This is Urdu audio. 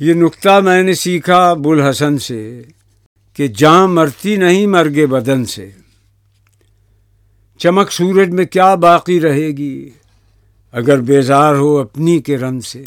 یہ نقطہ میں نے سیکھا بلحسن سے کہ جاں مرتی نہیں مرگے بدن سے۔ چمک سورج میں کیا باقی رہے گی اگر بیزار ہو اپنی کے رن سے۔